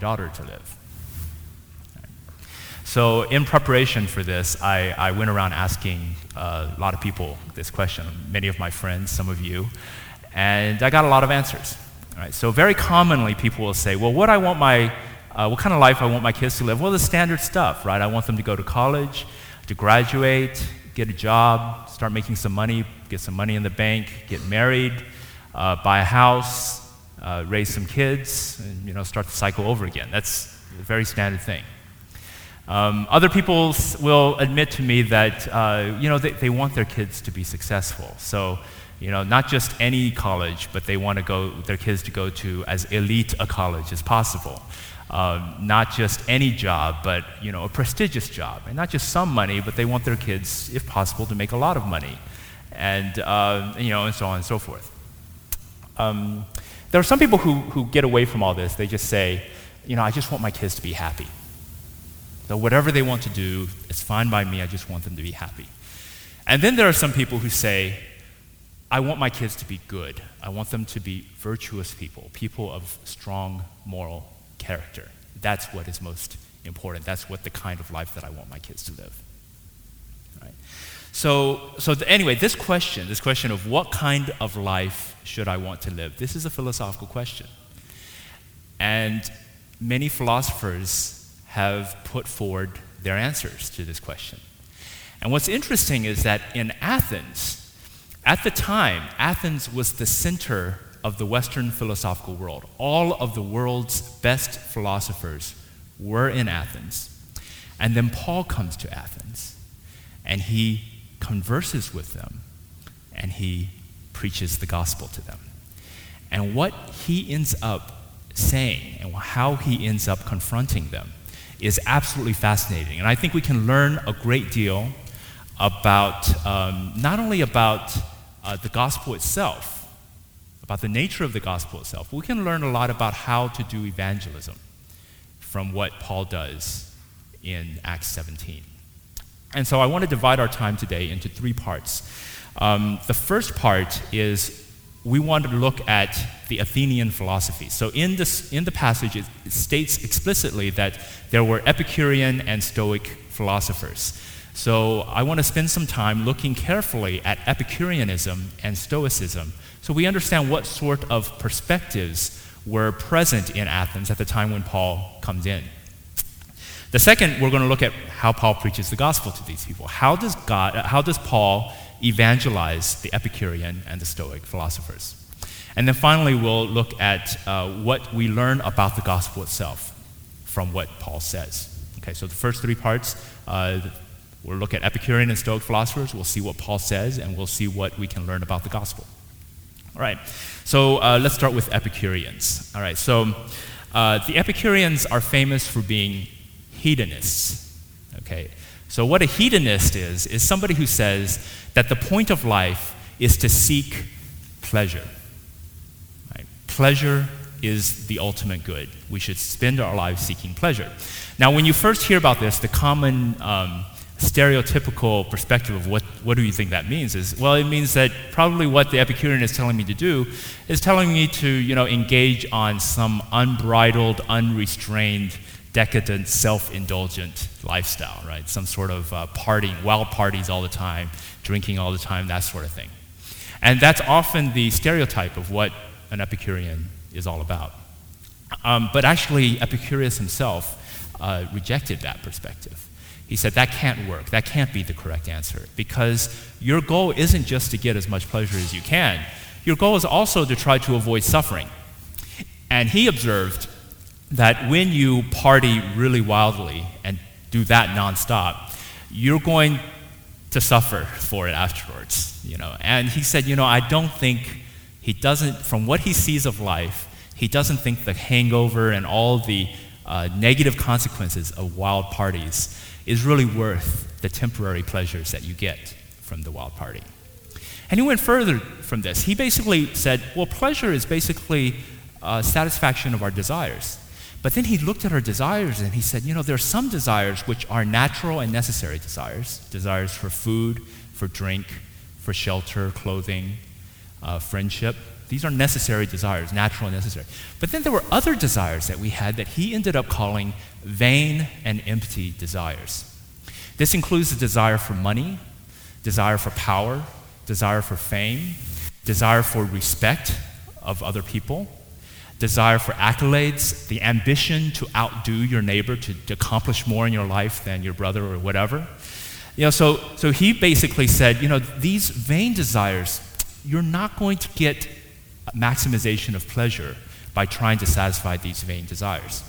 daughter to live? So, in preparation for this, I, I went around asking uh, a lot of people this question, many of my friends, some of you, and I got a lot of answers. So, very commonly, people will say, Well, what I want my uh, what kind of life I want my kids to live? Well, the standard stuff, right? I want them to go to college, to graduate, get a job, start making some money, get some money in the bank, get married, uh, buy a house, uh, raise some kids, and you know, start the cycle over again. That's a very standard thing. Um, other people will admit to me that uh, you know they, they want their kids to be successful. So you know, not just any college, but they want to go their kids to go to as elite a college as possible. Um, not just any job, but you know, a prestigious job, and not just some money, but they want their kids, if possible, to make a lot of money, and uh, you know, and so on and so forth. Um, there are some people who, who get away from all this. They just say, you know, I just want my kids to be happy. So whatever they want to do, it's fine by me. I just want them to be happy. And then there are some people who say, I want my kids to be good. I want them to be virtuous people, people of strong moral character. That's what is most important. That's what the kind of life that I want my kids to live. So, so anyway, this question, this question of what kind of life should I want to live, this is a philosophical question. And many philosophers have put forward their answers to this question. And what's interesting is that in Athens, at the time, Athens was the center of the Western philosophical world. All of the world's best philosophers were in Athens. And then Paul comes to Athens and he converses with them and he preaches the gospel to them. And what he ends up saying and how he ends up confronting them is absolutely fascinating. And I think we can learn a great deal about um, not only about uh, the gospel itself, about the nature of the gospel itself, we can learn a lot about how to do evangelism from what Paul does in Acts 17. And so I want to divide our time today into three parts. Um, the first part is we want to look at the Athenian philosophy. So in, this, in the passage, it, it states explicitly that there were Epicurean and Stoic philosophers. So I want to spend some time looking carefully at Epicureanism and Stoicism so we understand what sort of perspectives were present in Athens at the time when Paul comes in. The second, we're going to look at how Paul preaches the gospel to these people. How does, God, how does Paul evangelize the Epicurean and the Stoic philosophers? And then finally, we'll look at uh, what we learn about the gospel itself from what Paul says. Okay, so the first three parts, uh, we'll look at Epicurean and Stoic philosophers, we'll see what Paul says, and we'll see what we can learn about the gospel. All right, so uh, let's start with Epicureans. All right, so uh, the Epicureans are famous for being hedonists. Okay, so what a hedonist is, is somebody who says that the point of life is to seek pleasure. Right? Pleasure is the ultimate good. We should spend our lives seeking pleasure. Now, when you first hear about this, the common um, stereotypical perspective of what, what do you think that means is, well, it means that probably what the Epicurean is telling me to do is telling me to, you know, engage on some unbridled, unrestrained, decadent, self-indulgent lifestyle, right? Some sort of uh, partying, wild parties all the time, drinking all the time, that sort of thing. And that's often the stereotype of what an Epicurean is all about. Um, but actually, Epicurus himself uh, rejected that perspective. He said that can't work. That can't be the correct answer because your goal isn't just to get as much pleasure as you can. Your goal is also to try to avoid suffering. And he observed that when you party really wildly and do that nonstop, you're going to suffer for it afterwards, you know. And he said, you know, I don't think he doesn't from what he sees of life, he doesn't think the hangover and all the uh, negative consequences of wild parties is really worth the temporary pleasures that you get from the wild party. And he went further from this. He basically said, well, pleasure is basically uh, satisfaction of our desires. But then he looked at our desires and he said, you know, there are some desires which are natural and necessary desires desires for food, for drink, for shelter, clothing, uh, friendship. these are necessary desires, natural and necessary. But then there were other desires that we had that he ended up calling vain and empty desires. This includes the desire for money, desire for power, desire for fame, desire for respect of other people, desire for accolades, the ambition to outdo your neighbor, to, to, accomplish more in your life than your brother or whatever. You know, so, so he basically said, you know, these vain desires, you're not going to get maximization of pleasure by trying to satisfy these vain desires.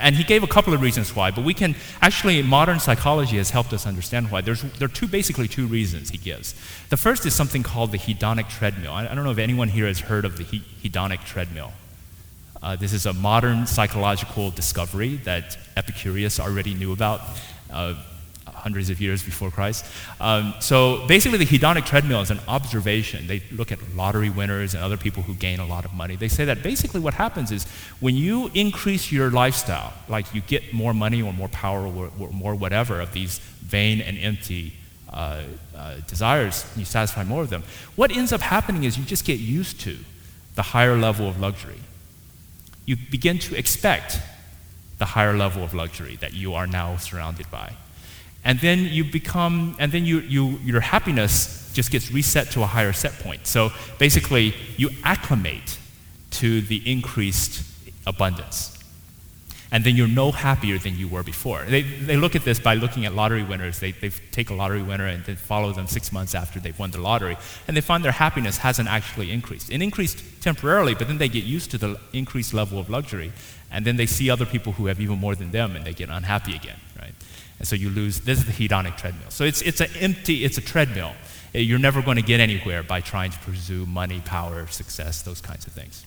And he gave a couple of reasons why, but we can actually, modern psychology has helped us understand why. There's, there are two, basically two reasons he gives. The first is something called the hedonic treadmill. I, I don't know if anyone here has heard of the he, hedonic treadmill. Uh, this is a modern psychological discovery that Epicurus already knew about. Uh, hundreds of years before Christ. Um, so basically, the hedonic treadmill is an observation. They look at lottery winners and other people who gain a lot of money. They say that basically what happens is when you increase your lifestyle, like you get more money or more power or, or more whatever of these vain and empty uh, uh, desires, you satisfy more of them. What ends up happening is you just get used to the higher level of luxury. You begin to expect the higher level of luxury that you are now surrounded by. And then you become, and then you, you, your happiness just gets reset to a higher set point. So basically, you acclimate to the increased abundance. And then you're no happier than you were before. They, they look at this by looking at lottery winners. They, they take a lottery winner and then follow them six months after they've won the lottery. And they find their happiness hasn't actually increased. It increased temporarily, but then they get used to the increased level of luxury. And then they see other people who have even more than them and they get unhappy again, right? And so you lose, this is the hedonic treadmill. So it's, it's an empty, it's a treadmill. You're never going to get anywhere by trying to pursue money, power, success, those kinds of things.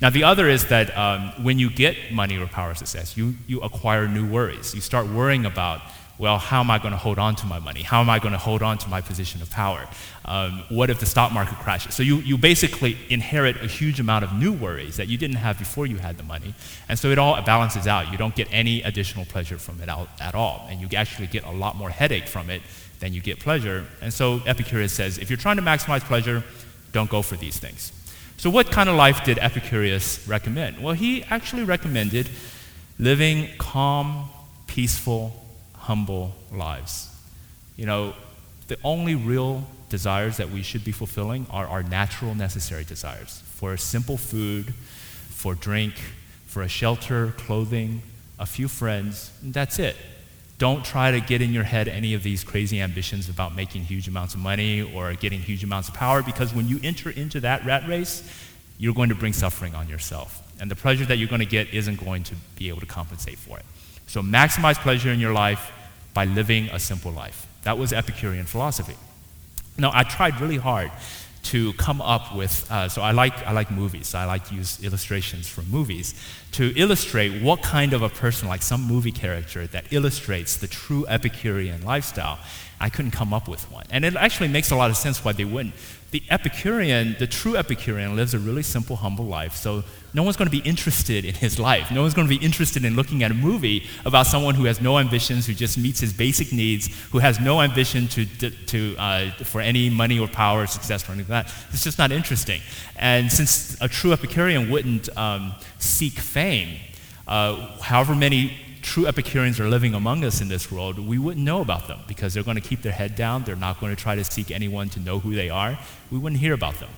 Now, the other is that um, when you get money or power, success, you, you acquire new worries. You start worrying about well, how am I going to hold on to my money? How am I going to hold on to my position of power? Um, what if the stock market crashes? So you, you basically inherit a huge amount of new worries that you didn't have before you had the money. And so it all balances out. You don't get any additional pleasure from it at all. And you actually get a lot more headache from it than you get pleasure. And so Epicurus says if you're trying to maximize pleasure, don't go for these things. So, what kind of life did Epicurus recommend? Well, he actually recommended living calm, peaceful, humble lives. You know, the only real desires that we should be fulfilling are our natural, necessary desires for simple food, for drink, for a shelter, clothing, a few friends, and that's it. Don't try to get in your head any of these crazy ambitions about making huge amounts of money or getting huge amounts of power because when you enter into that rat race, you're going to bring suffering on yourself. And the pleasure that you're going to get isn't going to be able to compensate for it. So maximize pleasure in your life by living a simple life. That was Epicurean philosophy. Now, I tried really hard to come up with, uh, so I like, I like movies, I like use illustrations from movies to illustrate what kind of a person, like some movie character, that illustrates the true Epicurean lifestyle. I couldn't come up with one. And it actually makes a lot of sense why they wouldn't the Epicurean, the true Epicurean, lives a really simple, humble life. So no one's going to be interested in his life. No one's going to be interested in looking at a movie about someone who has no ambitions, who just meets his basic needs, who has no ambition to, to, uh, for any money or power or success or anything like that. It's just not interesting. And since a true Epicurean wouldn't um, seek fame, uh, however many true Epicureans are living among us in this world, we wouldn't know about them because they're going to keep their head down. They're not going to try to seek anyone to know who they are. We wouldn't hear about them.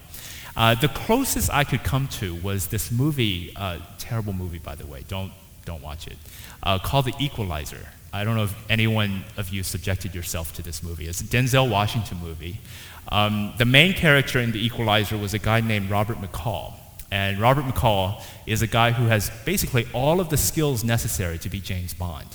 Uh, the closest I could come to was this movie, uh, terrible movie, by the way, don't, don't watch it, uh, called The Equalizer. I don't know if anyone of you subjected yourself to this movie. It's a Denzel Washington movie. Um, the main character in The Equalizer was a guy named Robert McCall. And Robert McCall is a guy who has basically all of the skills necessary to be James Bond.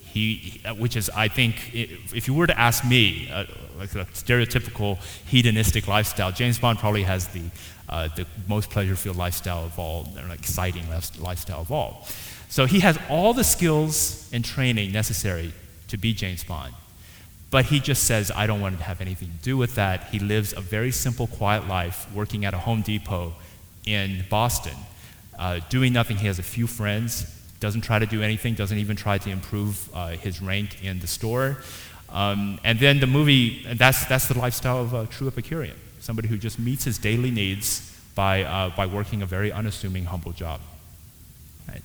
He, which is, I think, if you were to ask me, uh, like a stereotypical hedonistic lifestyle, James Bond probably has the, uh, the most pleasure-filled lifestyle of all, or exciting lifestyle of all. So he has all the skills and training necessary to be James Bond. But he just says, I don't want to have anything to do with that. He lives a very simple, quiet life, working at a Home Depot in Boston. Uh, doing nothing, he has a few friends, doesn't try to do anything, doesn't even try to improve uh, his rank in the store. Um, and then the movie, that's, that's the lifestyle of a true Epicurean somebody who just meets his daily needs by, uh, by working a very unassuming, humble job. Right?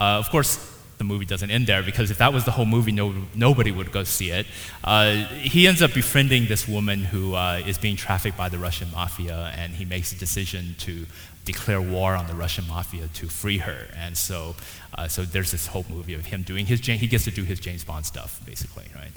Uh, of course, the movie doesn't end there because if that was the whole movie, no, nobody would go see it. Uh, he ends up befriending this woman who uh, is being trafficked by the Russian mafia, and he makes a decision to declare war on the Russian mafia to free her. And so, uh, so there's this whole movie of him doing his, he gets to do his James Bond stuff, basically, right?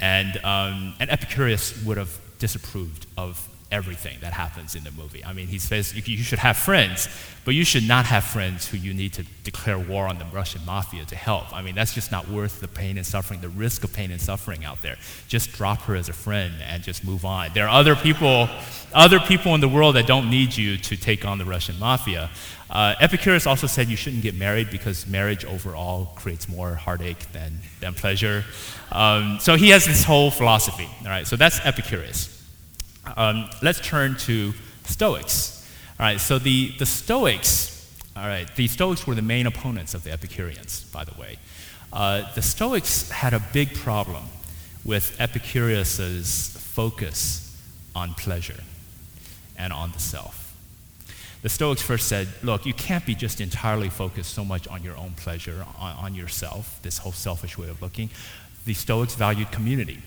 And, um, and Epicurus would have disapproved of everything that happens in the movie. I mean, he says you, you should have friends, but you should not have friends who you need to declare war on the Russian mafia to help. I mean, that's just not worth the pain and suffering, the risk of pain and suffering out there. Just drop her as a friend and just move on. There are other people, other people in the world that don't need you to take on the Russian mafia. Uh, Epicurus also said you shouldn't get married because marriage overall creates more heartache than, than pleasure. Um, so he has this whole philosophy. All right, so that's Epicurus. Um, let's turn to Stoics. All right, so the, the Stoics, all right, the Stoics were the main opponents of the Epicureans, by the way. Uh, the Stoics had a big problem with Epicurus's focus on pleasure and on the self. The Stoics first said, look, you can't be just entirely focused so much on your own pleasure, on, on yourself, this whole selfish way of looking. The Stoics valued community.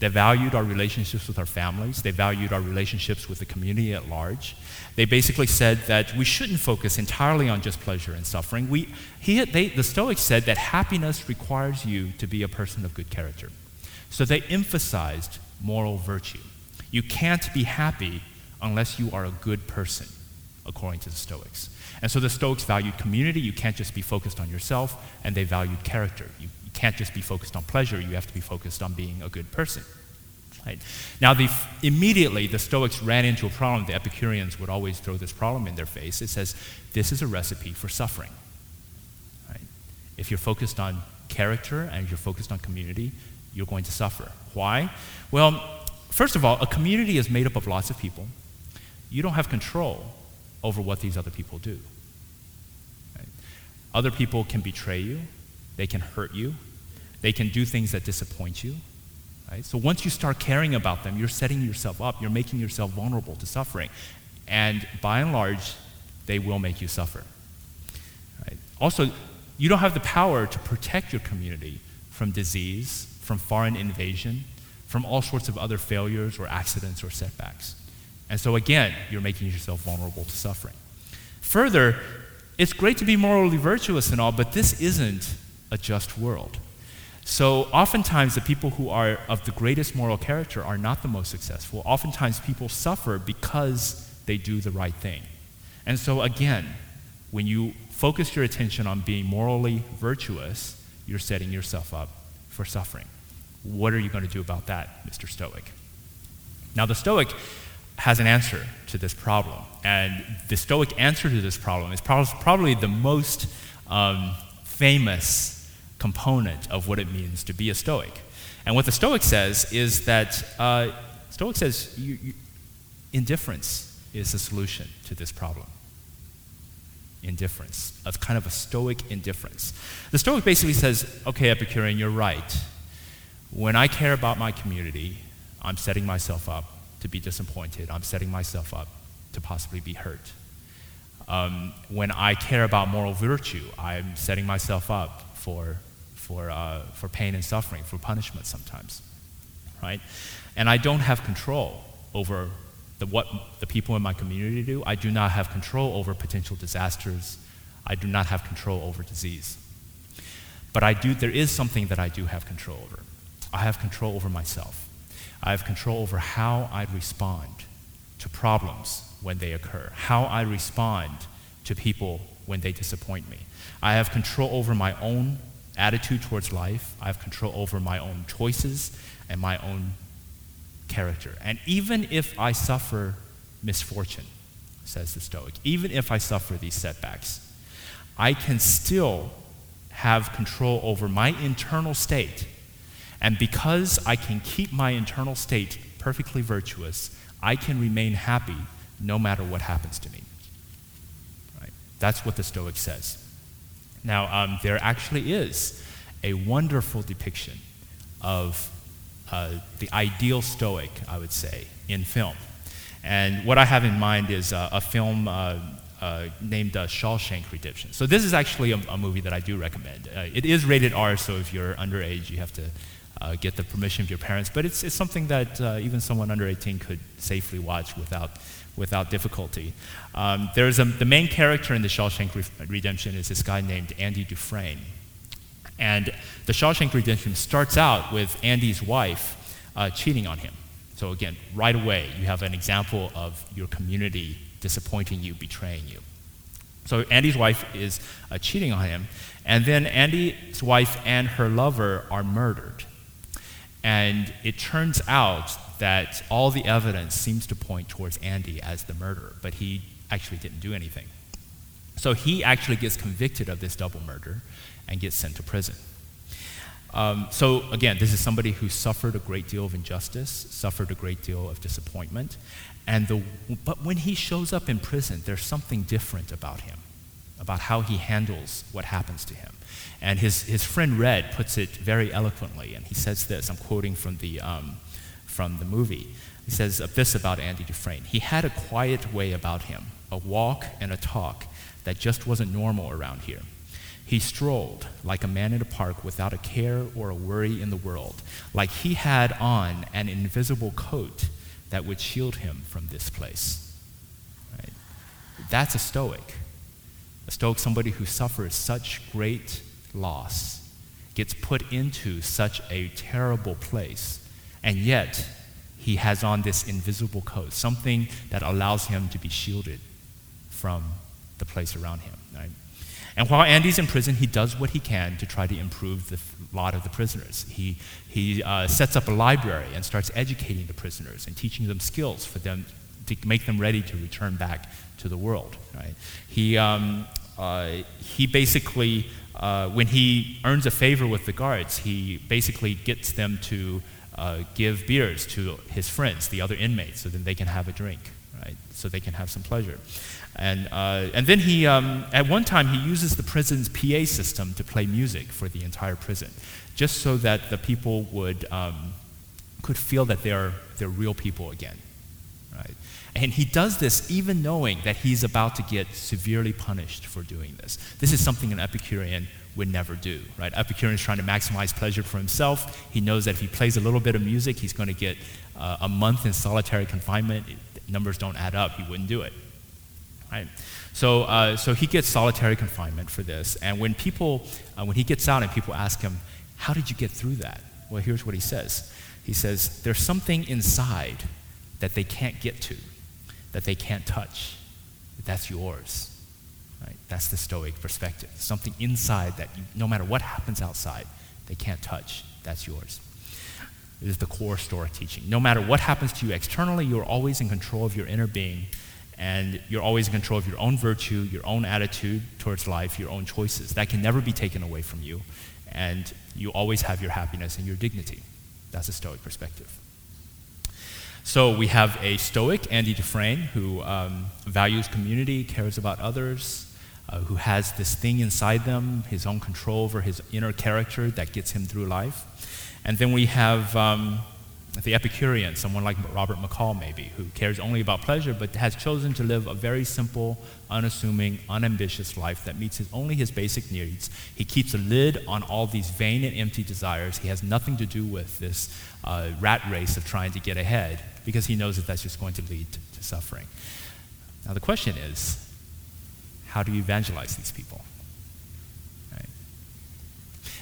They valued our relationships with our families. They valued our relationships with the community at large. They basically said that we shouldn't focus entirely on just pleasure and suffering. We, he, they, the Stoics said that happiness requires you to be a person of good character. So they emphasized moral virtue. You can't be happy unless you are a good person, according to the Stoics. And so the Stoics valued community. You can't just be focused on yourself. And they valued character. You can't just be focused on pleasure, you have to be focused on being a good person. Right? Now, the, immediately the Stoics ran into a problem. The Epicureans would always throw this problem in their face. It says, This is a recipe for suffering. Right? If you're focused on character and you're focused on community, you're going to suffer. Why? Well, first of all, a community is made up of lots of people. You don't have control over what these other people do. Right? Other people can betray you, they can hurt you, they can do things that disappoint you. Right? So once you start caring about them, you're setting yourself up, you're making yourself vulnerable to suffering. And by and large, they will make you suffer. Right? Also, you don't have the power to protect your community from disease, from foreign invasion, from all sorts of other failures or accidents or setbacks. And so, again, you're making yourself vulnerable to suffering. Further, it's great to be morally virtuous and all, but this isn't a just world. So, oftentimes, the people who are of the greatest moral character are not the most successful. Oftentimes, people suffer because they do the right thing. And so, again, when you focus your attention on being morally virtuous, you're setting yourself up for suffering. What are you going to do about that, Mr. Stoic? Now, the Stoic has an answer to this problem. And the Stoic answer to this problem is probably the most um, famous component of what it means to be a Stoic. And what the Stoic says is that uh, Stoic says you, you, indifference is the solution to this problem. Indifference, a kind of a Stoic indifference. The Stoic basically says, okay, Epicurean, you're right. When I care about my community, I'm setting myself up to be disappointed. I'm setting myself up to possibly be hurt. Um, when I care about moral virtue, I'm setting myself up for for, uh, for pain and suffering, for punishment sometimes, right? And I don't have control over the, what the people in my community do. I do not have control over potential disasters. I do not have control over disease. But I do, there is something that I do have control over. I have control over myself. I have control over how I respond to problems when they occur, how I respond to people when they disappoint me. I have control over my own attitude towards life. I have control over my own choices and my own character. And even if I suffer misfortune, says the Stoic, even if I suffer these setbacks, I can still have control over my internal state. And because I can keep my internal state perfectly virtuous, I can remain happy no matter what happens to me. Right? That's what the Stoic says. Now, um, there actually is a wonderful depiction of uh, the ideal Stoic, I would say, in film. And what I have in mind is uh, a film uh, uh, named uh, Shawshank Redemption. So this is actually a, a movie that I do recommend. Uh, it is rated R, so if you're underage, you have to uh, get the permission of your parents. But it's, it's something that uh, even someone under 18 could safely watch without, without difficulty. Um, there's a, the main character in the Shawshank Redemption is this guy named Andy Dufresne. And the Shawshank Redemption starts out with Andy's wife cheating on him. So again, right away, you have an example of your community disappointing you, betraying you. So Andy's wife is uh, cheating on him, and then Andy's wife and her lover are murdered. And it turns out that all the evidence seems to point towards Andy as the murderer, but he actually didn't do anything. So he actually gets convicted of this double murder and gets sent to prison. Um, so, again, this is somebody who suffered a great deal of injustice, suffered a great deal of disappointment. And the, but when he shows up in prison, there's something different about him, about how he handles what happens to him. And his, his friend Red puts it very eloquently, and he says this I'm quoting from the, um, from the movie. He says this about Andy Dufresne He had a quiet way about him, a walk and a talk that just wasn't normal around here. He strolled like a man in a park without a care or a worry in the world, like he had on an invisible coat that would shield him from this place. Right? That's a Stoic. A Stoic, somebody who suffers such great loss, gets put into such a terrible place, and yet he has on this invisible coat, something that allows him to be shielded from the place around him. Right? And while Andy's in prison, he does what he can to try to improve the lot of the prisoners. He, he uh, sets up a library and starts educating the prisoners and teaching them skills for them to make them ready to return back to the world. Right? He, um, uh, he basically, uh, when he earns a favor with the guards, he basically gets them to uh, give beers to his friends, the other inmates, so that they can have a drink, right? So they can have some pleasure. And, uh, and then he, um, at one time, he uses the prison's PA system to play music for the entire prison, just so that the people would, um, could feel that they're, they're real people again. And he does this even knowing that he's about to get severely punished for doing this. This is something an Epicurean would never do, right? Epicurean is trying to maximize pleasure for himself. He knows that if he plays a little bit of music, he's going to get uh, a month in solitary confinement. Numbers don't add up. He wouldn't do it. Right? So, uh, so he gets solitary confinement for this. And when people, uh, when he gets out and people ask him, how did you get through that? Well, here's what he says. He says, there's something inside that they can't get to, that they can't touch. That's yours. Right? That's the Stoic perspective. Something inside that you, no matter what happens outside, they can't touch. That's yours. This is the core Stoic teaching. No matter what happens to you externally, you're always in control of your inner being and you're always in control of your own virtue, your own attitude towards life, your own choices. That can never be taken away from you, and you always have your happiness and your dignity. That's a Stoic perspective. So we have a Stoic, Andy Dufresne, who um, values community, cares about others, uh, who has this thing inside them, his own control over his inner character that gets him through life. And then we have um, the Epicurean, someone like Robert McCall, maybe, who cares only about pleasure but has chosen to live a very simple, unassuming, unambitious life that meets his, only his basic needs. He keeps a lid on all these vain and empty desires. He has nothing to do with this uh, rat race of trying to get ahead because he knows that that's just going to lead to, to suffering. Now, the question is how do you evangelize these people?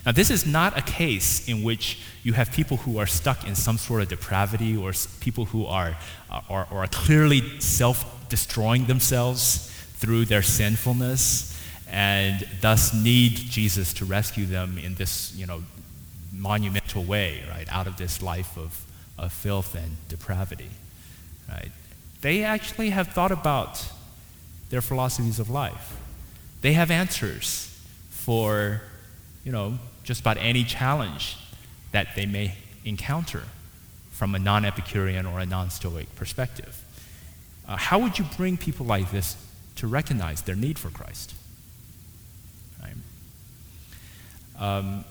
Now, this is not a case in which you have people who are stuck in some sort of depravity or people who are, uh, are, are clearly self destroying themselves through their sinfulness and thus need Jesus to rescue them in this, you know, monumental way, right, out of this life of, of filth and depravity, right? They actually have thought about their philosophies of life. They have answers for, you know, just about any challenge that they may encounter from a non Epicurean or a non Stoic perspective. Uh, how would you bring people like this to recognize their need for Christ? Right? Um,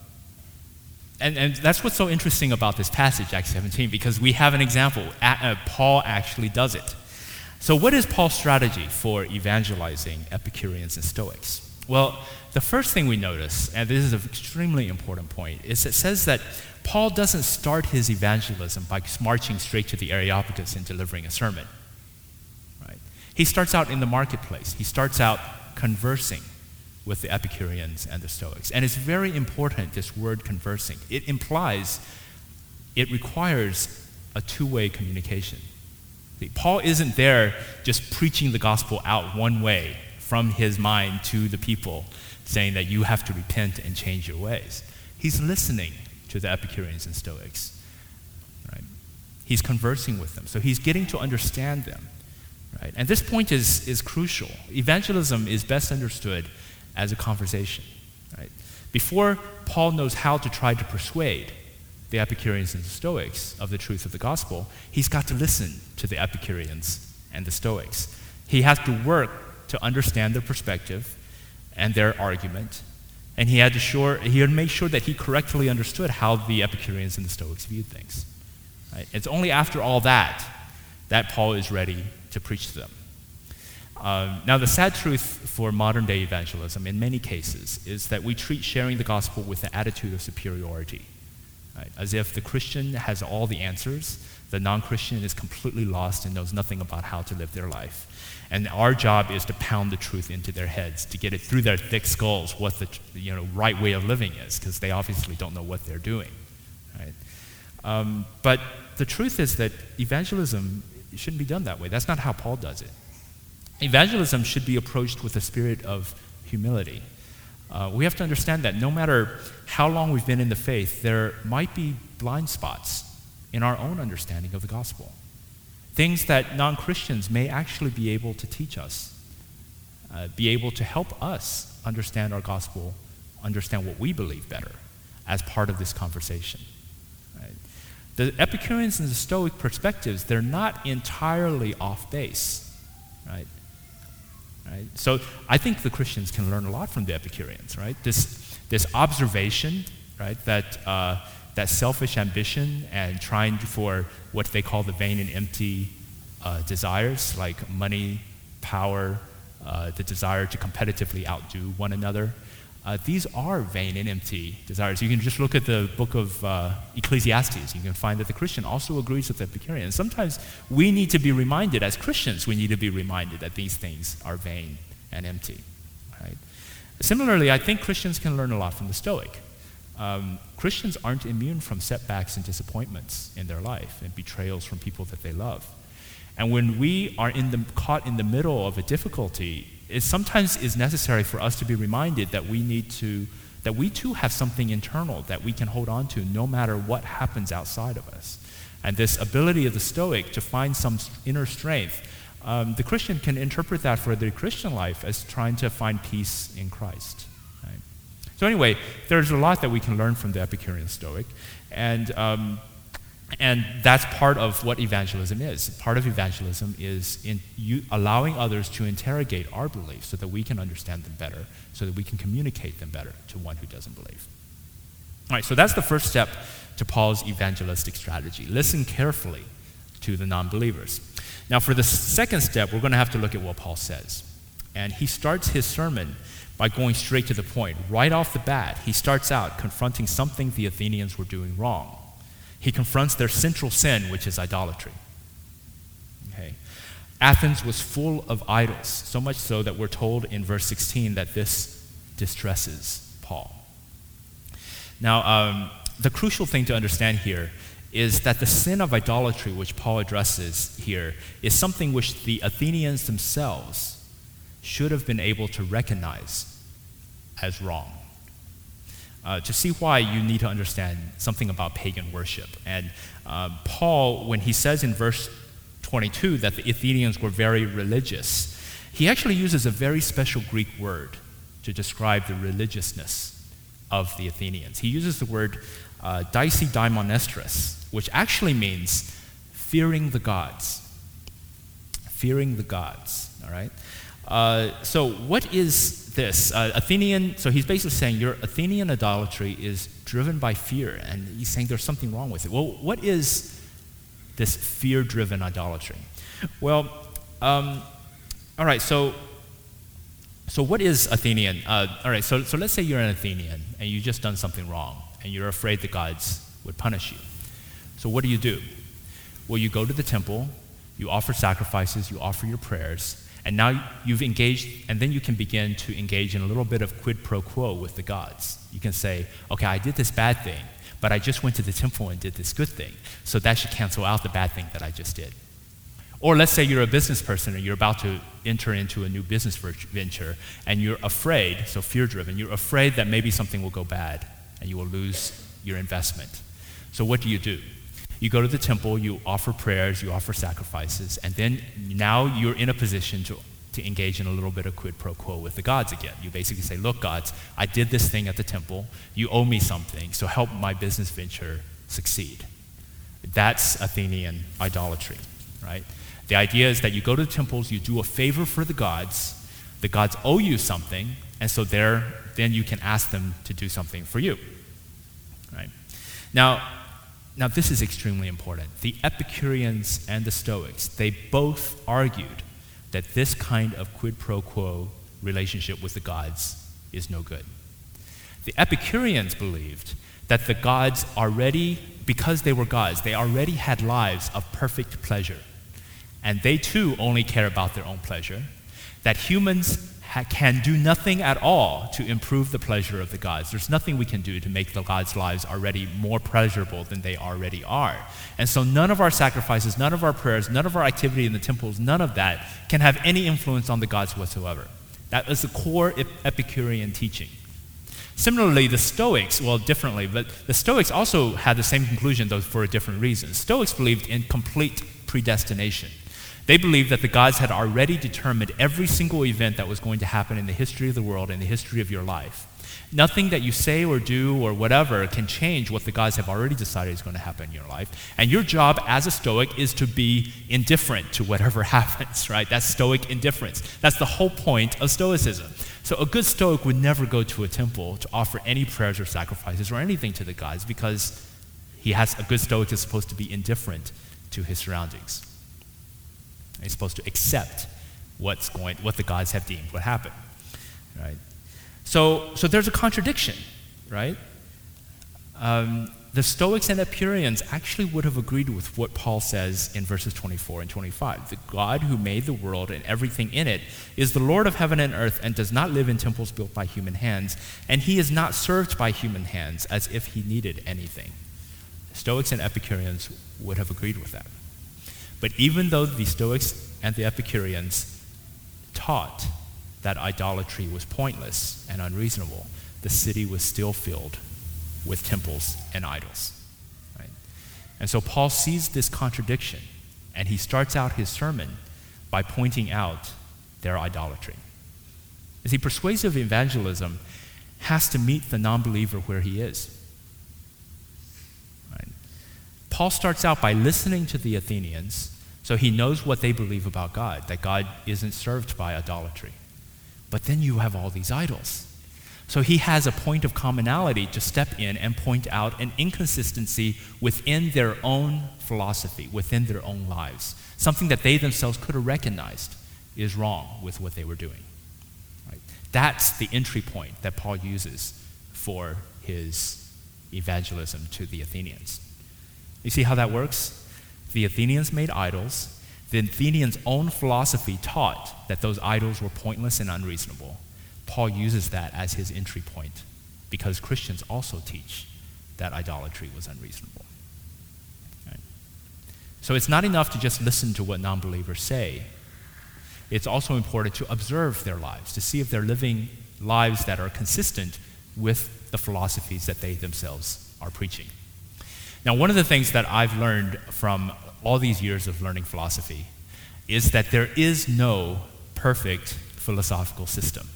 and, and that's what's so interesting about this passage, Acts 17, because we have an example. A- uh, Paul actually does it. So, what is Paul's strategy for evangelizing Epicureans and Stoics? Well, the first thing we notice, and this is an extremely important point, is it says that Paul doesn't start his evangelism by marching straight to the Areopagus and delivering a sermon. Right? He starts out in the marketplace. He starts out conversing with the Epicureans and the Stoics. And it's very important, this word conversing. It implies, it requires a two way communication. Paul isn't there just preaching the gospel out one way from his mind to the people, saying that you have to repent and change your ways. He's listening to the Epicureans and Stoics. Right? He's conversing with them. So he's getting to understand them. Right? And this point is, is crucial. Evangelism is best understood as a conversation. Right? Before Paul knows how to try to persuade the Epicureans and the Stoics of the truth of the gospel, he's got to listen to the Epicureans and the Stoics. He has to work to understand their perspective and their argument, and he had to sure he had make sure that he correctly understood how the Epicureans and the Stoics viewed things. Right? It's only after all that that Paul is ready to preach to them. Um, now, the sad truth for modern day evangelism, in many cases, is that we treat sharing the gospel with an attitude of superiority, right? as if the Christian has all the answers, the non Christian is completely lost and knows nothing about how to live their life. And our job is to pound the truth into their heads, to get it through their thick skulls what the you know, right way of living is, because they obviously don't know what they're doing. Right? Um, but the truth is that evangelism shouldn't be done that way. That's not how Paul does it. Evangelism should be approached with a spirit of humility. Uh, we have to understand that no matter how long we've been in the faith, there might be blind spots in our own understanding of the gospel. Things that non Christians may actually be able to teach us, uh, be able to help us understand our gospel, understand what we believe better as part of this conversation. Right? The Epicureans and the Stoic perspectives, they're not entirely off base. Right? Right? So I think the Christians can learn a lot from the Epicureans, right? This, this observation, right, that, uh, that selfish ambition and trying for what they call the vain and empty uh, desires, like money, power, uh, the desire to competitively outdo one another, uh, these are vain and empty desires. You can just look at the book of uh, Ecclesiastes. You can find that the Christian also agrees with the Epicurean. Sometimes we need to be reminded, as Christians, we need to be reminded that these things are vain and empty. Right? Similarly, I think Christians can learn a lot from the Stoic. Um, Christians aren't immune from setbacks and disappointments in their life and betrayals from people that they love. And when we are in the, caught in the middle of a difficulty, it sometimes is necessary for us to be reminded that we need to, that we too have something internal that we can hold on to no matter what happens outside of us. And this ability of the Stoic to find some inner strength, um, the Christian can interpret that for their Christian life as trying to find peace in Christ. So, anyway, there's a lot that we can learn from the Epicurean Stoic. And um, and that's part of what evangelism is. Part of evangelism is in you allowing others to interrogate our beliefs so that we can understand them better, so that we can communicate them better to one who doesn't believe. All right, so that's the first step to Paul's evangelistic strategy. Listen carefully to the non believers. Now, for the second step, we're going to have to look at what Paul says. And he starts his sermon by going straight to the point. Right off the bat, he starts out confronting something the Athenians were doing wrong he confronts their central sin, which is idolatry. Okay. Athens was full of idols, so much so that we're told in verse 16 that this distresses Paul. Now, um, the crucial thing to understand here is that the sin of idolatry, which Paul addresses here, is something which the Athenians themselves should have been able to recognize as wrong uh, to see why, you need to understand something about pagan worship. And uh, Paul, when he says in verse 22 that the Athenians were very religious, he actually uses a very special Greek word to describe the religiousness of the Athenians. He uses the word uh, daimonestros, which actually means fearing the gods. Fearing the gods, all right? Uh, so, what is this. Uh, Athenian, so he's basically saying your Athenian idolatry is driven by fear, and he's saying there's something wrong with it. Well, what is this fear driven idolatry? Well, um, all right, so, so what is Athenian? Uh, all right, so, so let's say you're an Athenian and you've just done something wrong and you're afraid the gods would punish you. So what do you do? Well, you go to the temple, you offer sacrifices, you offer your prayers, and now you've engaged, and then you can begin to engage in a little bit of quid pro quo with the gods. You can say, okay, I did this bad thing, but I just went to the temple and did this good thing, so that should cancel out the bad thing that I just did. Or let's say you're a business person and you're about to enter into a new business venture and you're afraid, so fear driven, you're afraid that maybe something will go bad and you will lose your investment. So what do you do? You go to the temple, you offer prayers, you offer sacrifices, and then now you're in a position to, to engage in a little bit of quid pro quo with the gods again. You basically say, Look, gods, I did this thing at the temple. You owe me something, so help my business venture succeed. That's Athenian idolatry, right? The idea is that you go to the temples, you do a favor for the gods, the gods owe you something, and so there, then you can ask them to do something for you. Right? Now, now this is extremely important. The Epicureans and the Stoics, they both argued that this kind of quid pro quo relationship with the gods is no good. The Epicureans believed that the gods already, because they were gods, they already had lives of perfect pleasure and they too only care about their own pleasure, that humans ha- can do nothing at all to improve the pleasure of the gods. There's nothing we can do to make the gods' lives already more pleasurable than they already are. And so none of our sacrifices, none of our prayers, none of our activity in the temples, none of that can have any influence on the gods whatsoever. That is the core Epicurean teaching. Similarly, the Stoics, well, differently, but the Stoics also had the same conclusion, though for a different reason. Stoics believed in complete predestination. They believed that the gods had already determined every single event that was going to happen in the history of the world, in the history of your life. Nothing that you say or do or whatever can change what the gods have already decided is going to happen in your life. And your job as a Stoic is to be indifferent to whatever happens, right? That's Stoic indifference. That's the whole point of Stoicism. So a good Stoic would never go to a temple to offer any prayers or sacrifices or anything to the gods because he has a good Stoic is supposed to be indifferent to his surroundings. He's supposed to accept what's going, what the gods have deemed what happened, right? So, so there's a contradiction, right? Um, the Stoics and Epicureans actually would have agreed with what Paul says in verses 24 and 25. The God who made the world and everything in it is the Lord of heaven and earth and does not live in temples built by human hands, and he is not served by human hands as if he needed anything. Stoics and Epicureans would have agreed with that. But even though the Stoics and the Epicureans taught that idolatry was pointless and unreasonable, the city was still filled with temples and idols. Right? And so Paul sees this contradiction, and he starts out his sermon by pointing out their idolatry. You see, persuasive evangelism has to meet the non believer where he is. Paul starts out by listening to the Athenians, so he knows what they believe about God, that God isn't served by idolatry. But then you have all these idols. So he has a point of commonality to step in and point out an inconsistency within their own philosophy, within their own lives. Something that they themselves could have recognized is wrong with what they were doing. Right? That's the entry point that Paul uses for his evangelism to the Athenians. You see how that works? The Athenians made idols. The Athenians' own philosophy taught that those idols were pointless and unreasonable. Paul uses that as his entry point because Christians also teach that idolatry was unreasonable. So it's not enough to just listen to what non believers say. It's also important to observe their lives, to see if they're living lives that are consistent with the philosophies that they themselves are preaching. Now, one of the things that I've learned from all these years of learning philosophy is that there is no perfect philosophical system.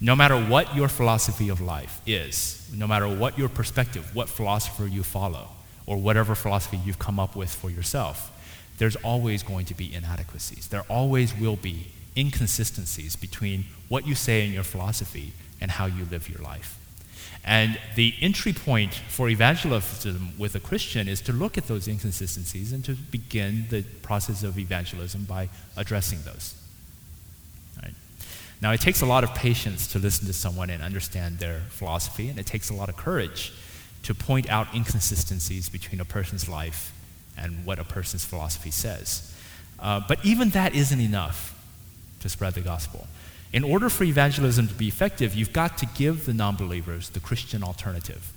No matter what your philosophy of life is, no matter what your perspective, what philosopher you follow, or whatever philosophy you've come up with for yourself, there's always going to be inadequacies. There always will be inconsistencies between what you say in your philosophy and how you live your life. And the entry point for evangelism with a Christian is to look at those inconsistencies and to begin the process of evangelism by addressing those. Right? Now, it takes a lot of patience to listen to someone and understand their philosophy, and it takes a lot of courage to point out inconsistencies between a person's life and what a person's philosophy says. Uh, but even that isn't enough to spread the gospel. In order for evangelism to be effective, you've got to give the non believers the Christian alternative.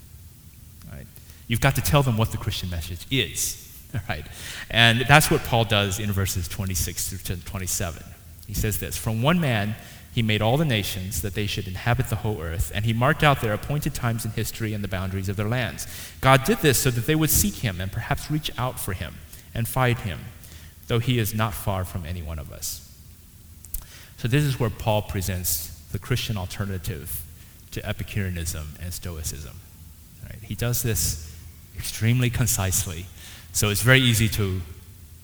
Right? You've got to tell them what the Christian message is. Right? And that's what Paul does in verses 26 through 27. He says this From one man, he made all the nations that they should inhabit the whole earth, and he marked out their appointed times in history and the boundaries of their lands. God did this so that they would seek him and perhaps reach out for him and find him, though he is not far from any one of us. So, this is where Paul presents the Christian alternative to Epicureanism and Stoicism. Right? He does this extremely concisely, so it's very easy to,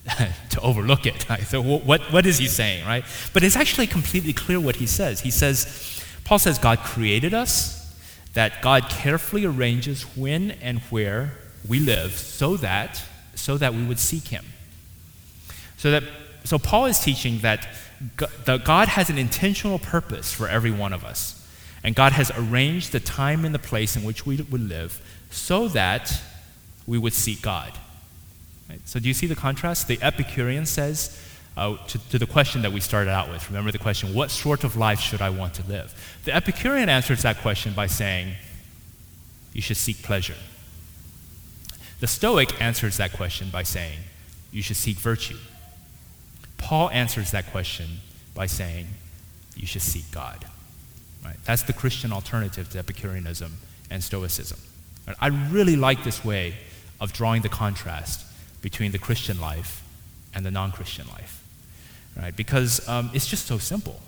to overlook it. Right? So, what, what is he saying, right? But it's actually completely clear what he says. He says, Paul says, God created us, that God carefully arranges when and where we live so that, so that we would seek him. So, that, so Paul is teaching that God has an intentional purpose for every one of us. And God has arranged the time and the place in which we would live so that we would seek God. Right? So, do you see the contrast? The Epicurean says uh, to, to, the question that we started out with remember the question, what sort of life should I want to live? The Epicurean answers that question by saying, you should seek pleasure. The Stoic answers that question by saying, you should seek virtue. Paul answers that question by saying, you should seek God. Right? That's the Christian alternative to Epicureanism and Stoicism. Right? I really like this way of drawing the contrast between the Christian life and the non Christian life. Right? Because um, it's just so simple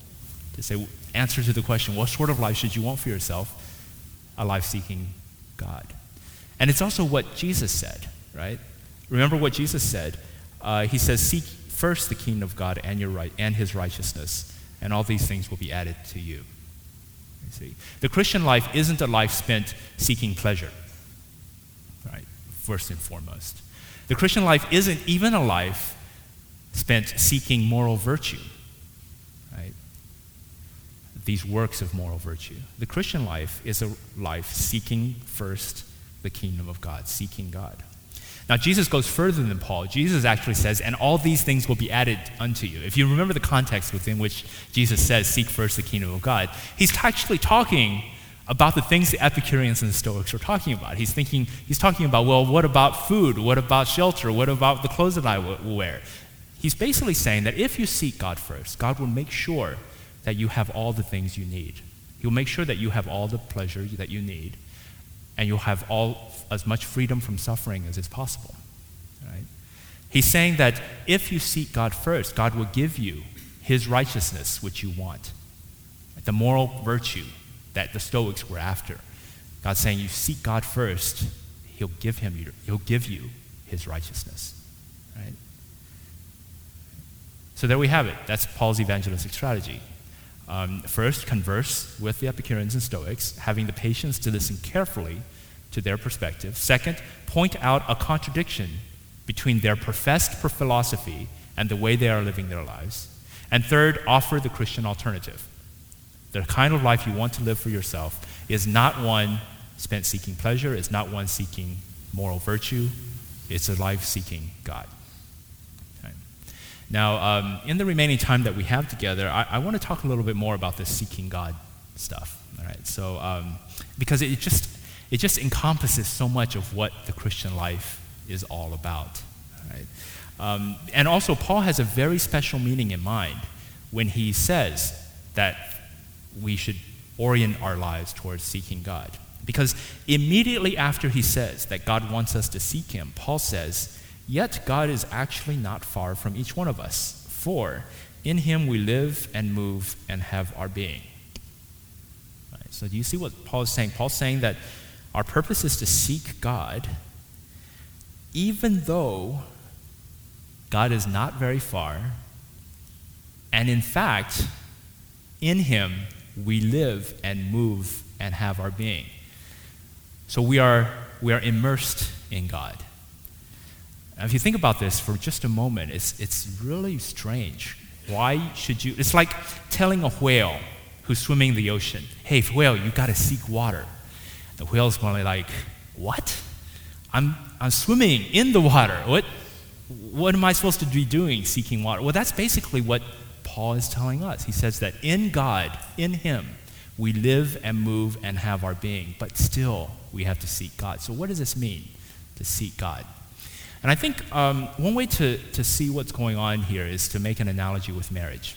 to say, answer to the question, what sort of life should you want for yourself? A life seeking God. And it's also what Jesus said, right? Remember what Jesus said? Uh, he says, Seek first the kingdom of God and, your right, and his righteousness, and all these things will be added to you. You see, the Christian life isn't a life spent seeking pleasure, right? First and foremost. The Christian life isn't even a life spent seeking moral virtue, right? These works of moral virtue. The Christian life is a life seeking first the kingdom of God, seeking God. Now, Jesus goes further than Paul. Jesus actually says, and all these things will be added unto you. If you remember the context within which Jesus says, seek first the kingdom of God, he's actually talking about the things the Epicureans and the Stoics were talking about. He's thinking, he's talking about, well, what about food? What about shelter? What about the clothes that I will wear? He's basically saying that if you seek God first, God will make sure that you have all the things you need. He'll make sure that you have all the pleasure that you need and you'll have all as much freedom from suffering as is possible. Right? He's saying that if you seek God first, God will give you his righteousness, which you want, the moral virtue that the Stoics were after. God's saying you seek God first, he'll give him he'll give you his righteousness. Right? So there we have it. That's Paul's evangelistic strategy. Um, first, converse with the Epicureans and Stoics, having the patience to listen carefully to their perspective. Second, point out a contradiction between their professed philosophy and the way they are living their lives. And third, offer the Christian alternative. The kind of life you want to live for yourself is not one spent seeking pleasure, it's not one seeking moral virtue, it's a life seeking God. Now, um, in the remaining time that we have together, I, I want to talk a little bit more about this seeking God stuff. All right, so um, because it just it just encompasses so much of what the Christian life is all about. Right? Um, and also, Paul has a very special meaning in mind when he says that we should orient our lives towards seeking God. Because immediately after he says that God wants us to seek him, Paul says, Yet God is actually not far from each one of us, for in him we live and move and have our being. Right, so, do you see what Paul is saying? Paul's saying that our purpose is to seek God, even though God is not very far, and in fact, in him we live and move and have our being. So we are, we are immersed in God. Now, if you think about this for just a moment, it's, it's really strange. Why should you? It's like telling a whale who's swimming in the ocean, hey, whale, you got to seek water. The whale's going to be like, what? I'm, I'm swimming in the water. What, what am I supposed to be doing seeking water? Well, that's basically what Paul is telling us. He says that in God, in Him, we live and move and have our being, but still we have to seek God. So, what does this mean to seek God? And I think um, one way to, to see what's going on here is to make an analogy with marriage.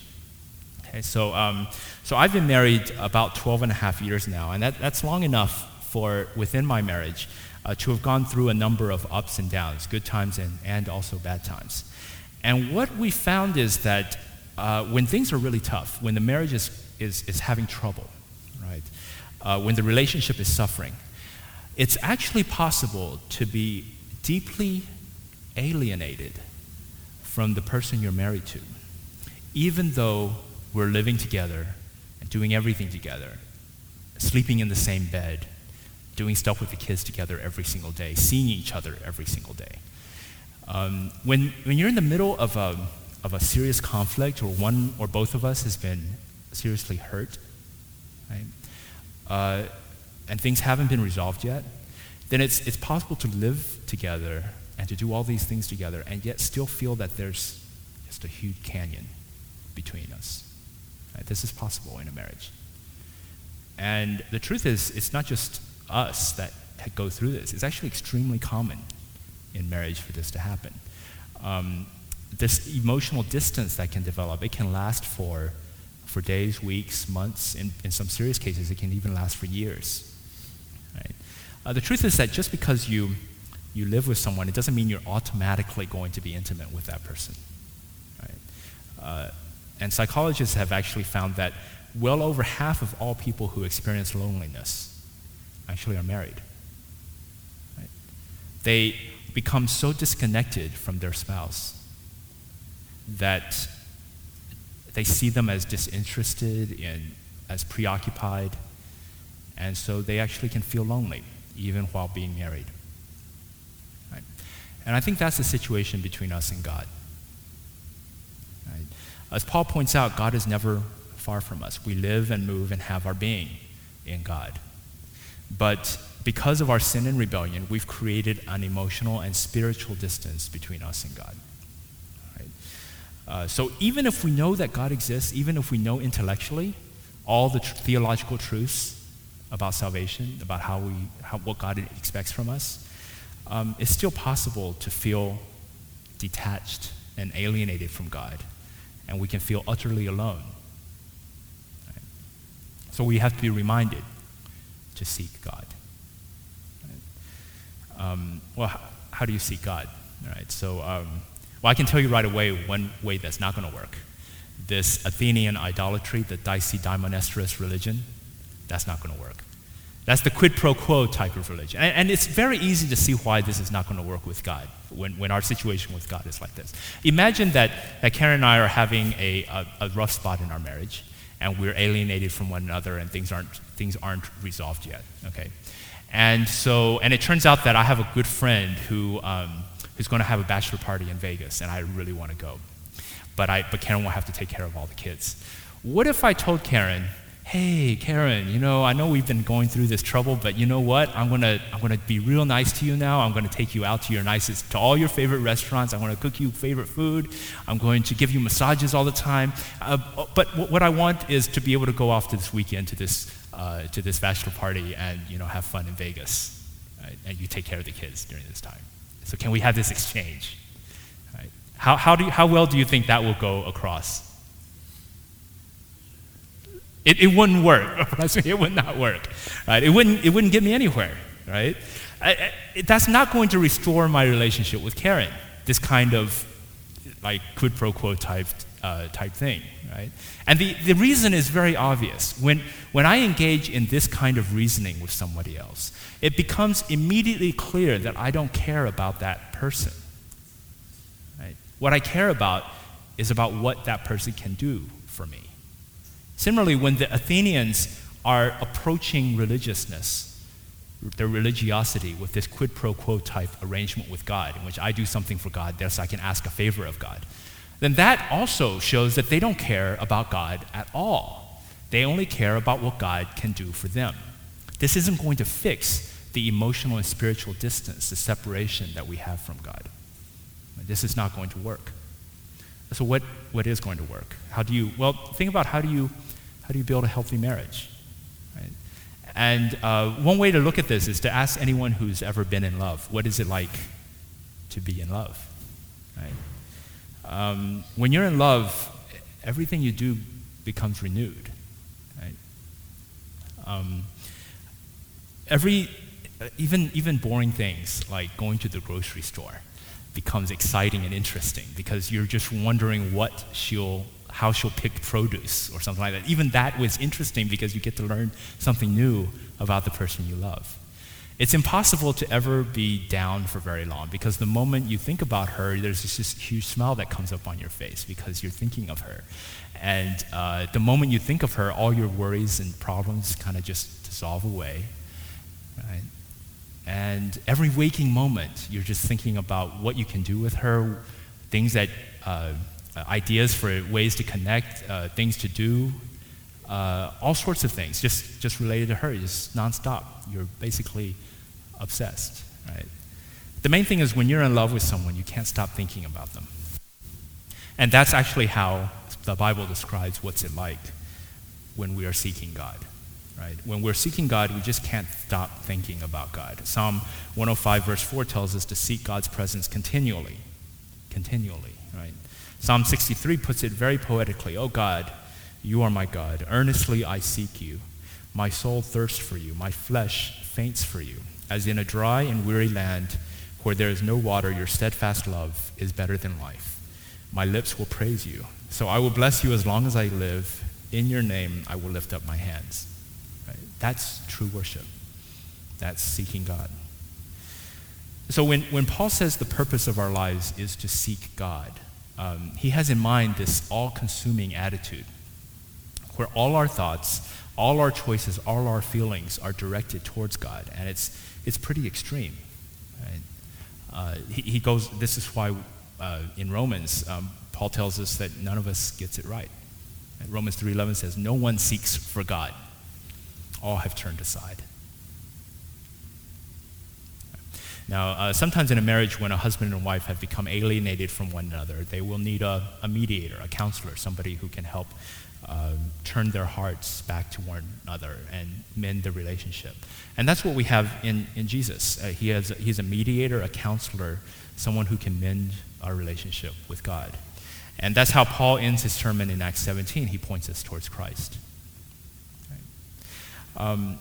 Okay, so, um, so I've been married about 12 and a half years now, and that, that's long enough for within my marriage uh, to have gone through a number of ups and downs, good times and, and also bad times. And what we found is that uh, when things are really tough, when the marriage is, is, is having trouble, right, uh, when the relationship is suffering, it's actually possible to be deeply alienated from the person you're married to, even though we're living together and doing everything together, sleeping in the same bed, doing stuff with the kids together every single day, seeing each other every single day. Um, when, when you're in the middle of a, of a serious conflict, or one or both of us has been seriously hurt, right, uh, and things haven't been resolved yet, then it's, it's possible to live together and to do all these things together and yet still feel that there's just a huge canyon between us. Right? This is possible in a marriage. And the truth is, it's not just us that go through this. It's actually extremely common in marriage for this to happen. Um, this emotional distance that can develop, it can last for, for days, weeks, months. In, in some serious cases, it can even last for years. Right? Uh, the truth is that just because you, you live with someone, it doesn't mean you're automatically going to be intimate with that person. Right? Uh, and psychologists have actually found that well over half of all people who experience loneliness actually are married. Right? They become so disconnected from their spouse that they see them as disinterested and as preoccupied, and so they actually can feel lonely even while being married. And I think that's the situation between us and God. Right? As Paul points out, God is never far from us. We live and move and have our being in God. But because of our sin and rebellion, we've created an emotional and spiritual distance between us and God. Right? Uh, so even if we know that God exists, even if we know intellectually all the tr- theological truths about salvation, about how we, how, what God expects from us, um, it's still possible to feel detached and alienated from God, and we can feel utterly alone. Right? So we have to be reminded to seek God. Um, well, how, how, do you seek God? All right, so, um, well, I can tell you right away one way that's not going to work. This Athenian idolatry, the deisidaimonesterous religion, that's not going to work. That's the quid pro quo type of religion. And, and, it's very easy to see why this is not going to work with God when, when our situation with God is like this. Imagine that, that Karen and I are having a, a, a rough spot in our marriage and we're alienated from one another and things aren't, things aren't resolved yet, okay? And so, and it turns out that I have a good friend who, um, who's going to have a bachelor party in Vegas, and I really want to go. But, I, but Karen will have to take care of all the kids. What if I told Karen, hey, Karen, you know, I know we've been going through this trouble, but you know what? I'm gonna, I'm gonna be real nice to you now. I'm gonna take you out to your nicest, to all your favorite restaurants. I'm gonna cook you favorite food. I'm going to give you massages all the time. Uh, but what I want is to be able to go off to this weekend to this, uh, to this bachelor party and, you know, have fun in Vegas. Right? And you take care of the kids during this time. So can we have this exchange? Right? How, how, do you, how well do you think that will go across? It, it wouldn't work. it would not work. Right? It, wouldn't, it wouldn't get me anywhere. Right? I, I, that's not going to restore my relationship with Karen, this kind of like quid pro quo type, uh, type thing. Right? And the, the reason is very obvious. When, when I engage in this kind of reasoning with somebody else, it becomes immediately clear that I don't care about that person. Right? What I care about is about what that person can do for me. Similarly, when the Athenians are approaching religiousness, their religiosity with this quid pro quo type arrangement with God, in which I do something for God, thus I can ask a favor of God, then that also shows that they don't care about God at all. They only care about what God can do for them. This isn't going to fix the emotional and spiritual distance, the separation that we have from God. This is not going to work. So what, what is going to work? How do you, well, think about how do you, how do you build a healthy marriage? Right? And uh, one way to look at this is to ask anyone who's ever been in love, what is it like to be in love? Right? Um, when you're in love, everything you do becomes renewed. Right? Um, every, even, even boring things like going to the grocery store becomes exciting and interesting because you're just wondering what she'll how she'll pick produce or something like that. Even that was interesting because you get to learn something new about the person you love. It's impossible to ever be down for very long because the moment you think about her, there's this, this huge smile that comes up on your face because you're thinking of her. And uh, the moment you think of her, all your worries and problems kind of just dissolve away. Right? And every waking moment, you're just thinking about what you can do with her, things that, uh, ideas for ways to connect, uh, things to do, uh, all sorts of things, just, just related to her, just nonstop. You're basically obsessed, right? The main thing is when you're in love with someone, you can't stop thinking about them. And that's actually how the Bible describes what's it like when we are seeking God right? When we're seeking God, we just can't stop thinking about God. Psalm 105, verse 4 tells us to seek God's presence continually. Continually? Psalm 63 puts it very poetically Oh God, you are my God. Earnestly I seek you. My soul thirsts for you. My flesh faints for you. As in a dry and weary land where there is no water, your steadfast love is better than life. My lips will praise you. So I will bless you as long as I live. In your name I will lift up my hands. That's true worship. That's seeking God. So when, when Paul says the purpose of our lives is to seek God, um, he has in mind this all consuming attitude where all our thoughts, all our choices, all our feelings are directed towards God. And it's, it's pretty extreme. Right? Uh, he, he, goes, this is why uh, in Romans, um, Paul tells us that none of us gets it right. Romans 3.11 says, no one seeks for God all have turned aside. Now, uh, sometimes in a marriage, when a husband and wife have become alienated from one another, they will need a, a mediator, a counselor, somebody who can help uh, turn their hearts back to one another and mend the relationship. And that's what we have in, in Jesus. Uh, he has, he's a mediator, a counselor, someone who can mend our relationship with God. And that's how Paul ends his sermon in Acts 17. He points us towards Christ. Um,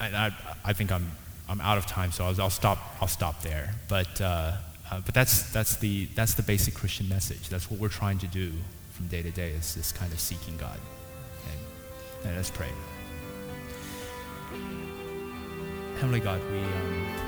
I, I, I, think I'm, I'm out of time, so I'll, I'll stop, I'll stop there. But, uh, uh, but that's, that's, the, that's the basic Christian message. That's what we're trying to do from day to day is this kind of seeking God. And, and let's pray. Heavenly God, we... Um,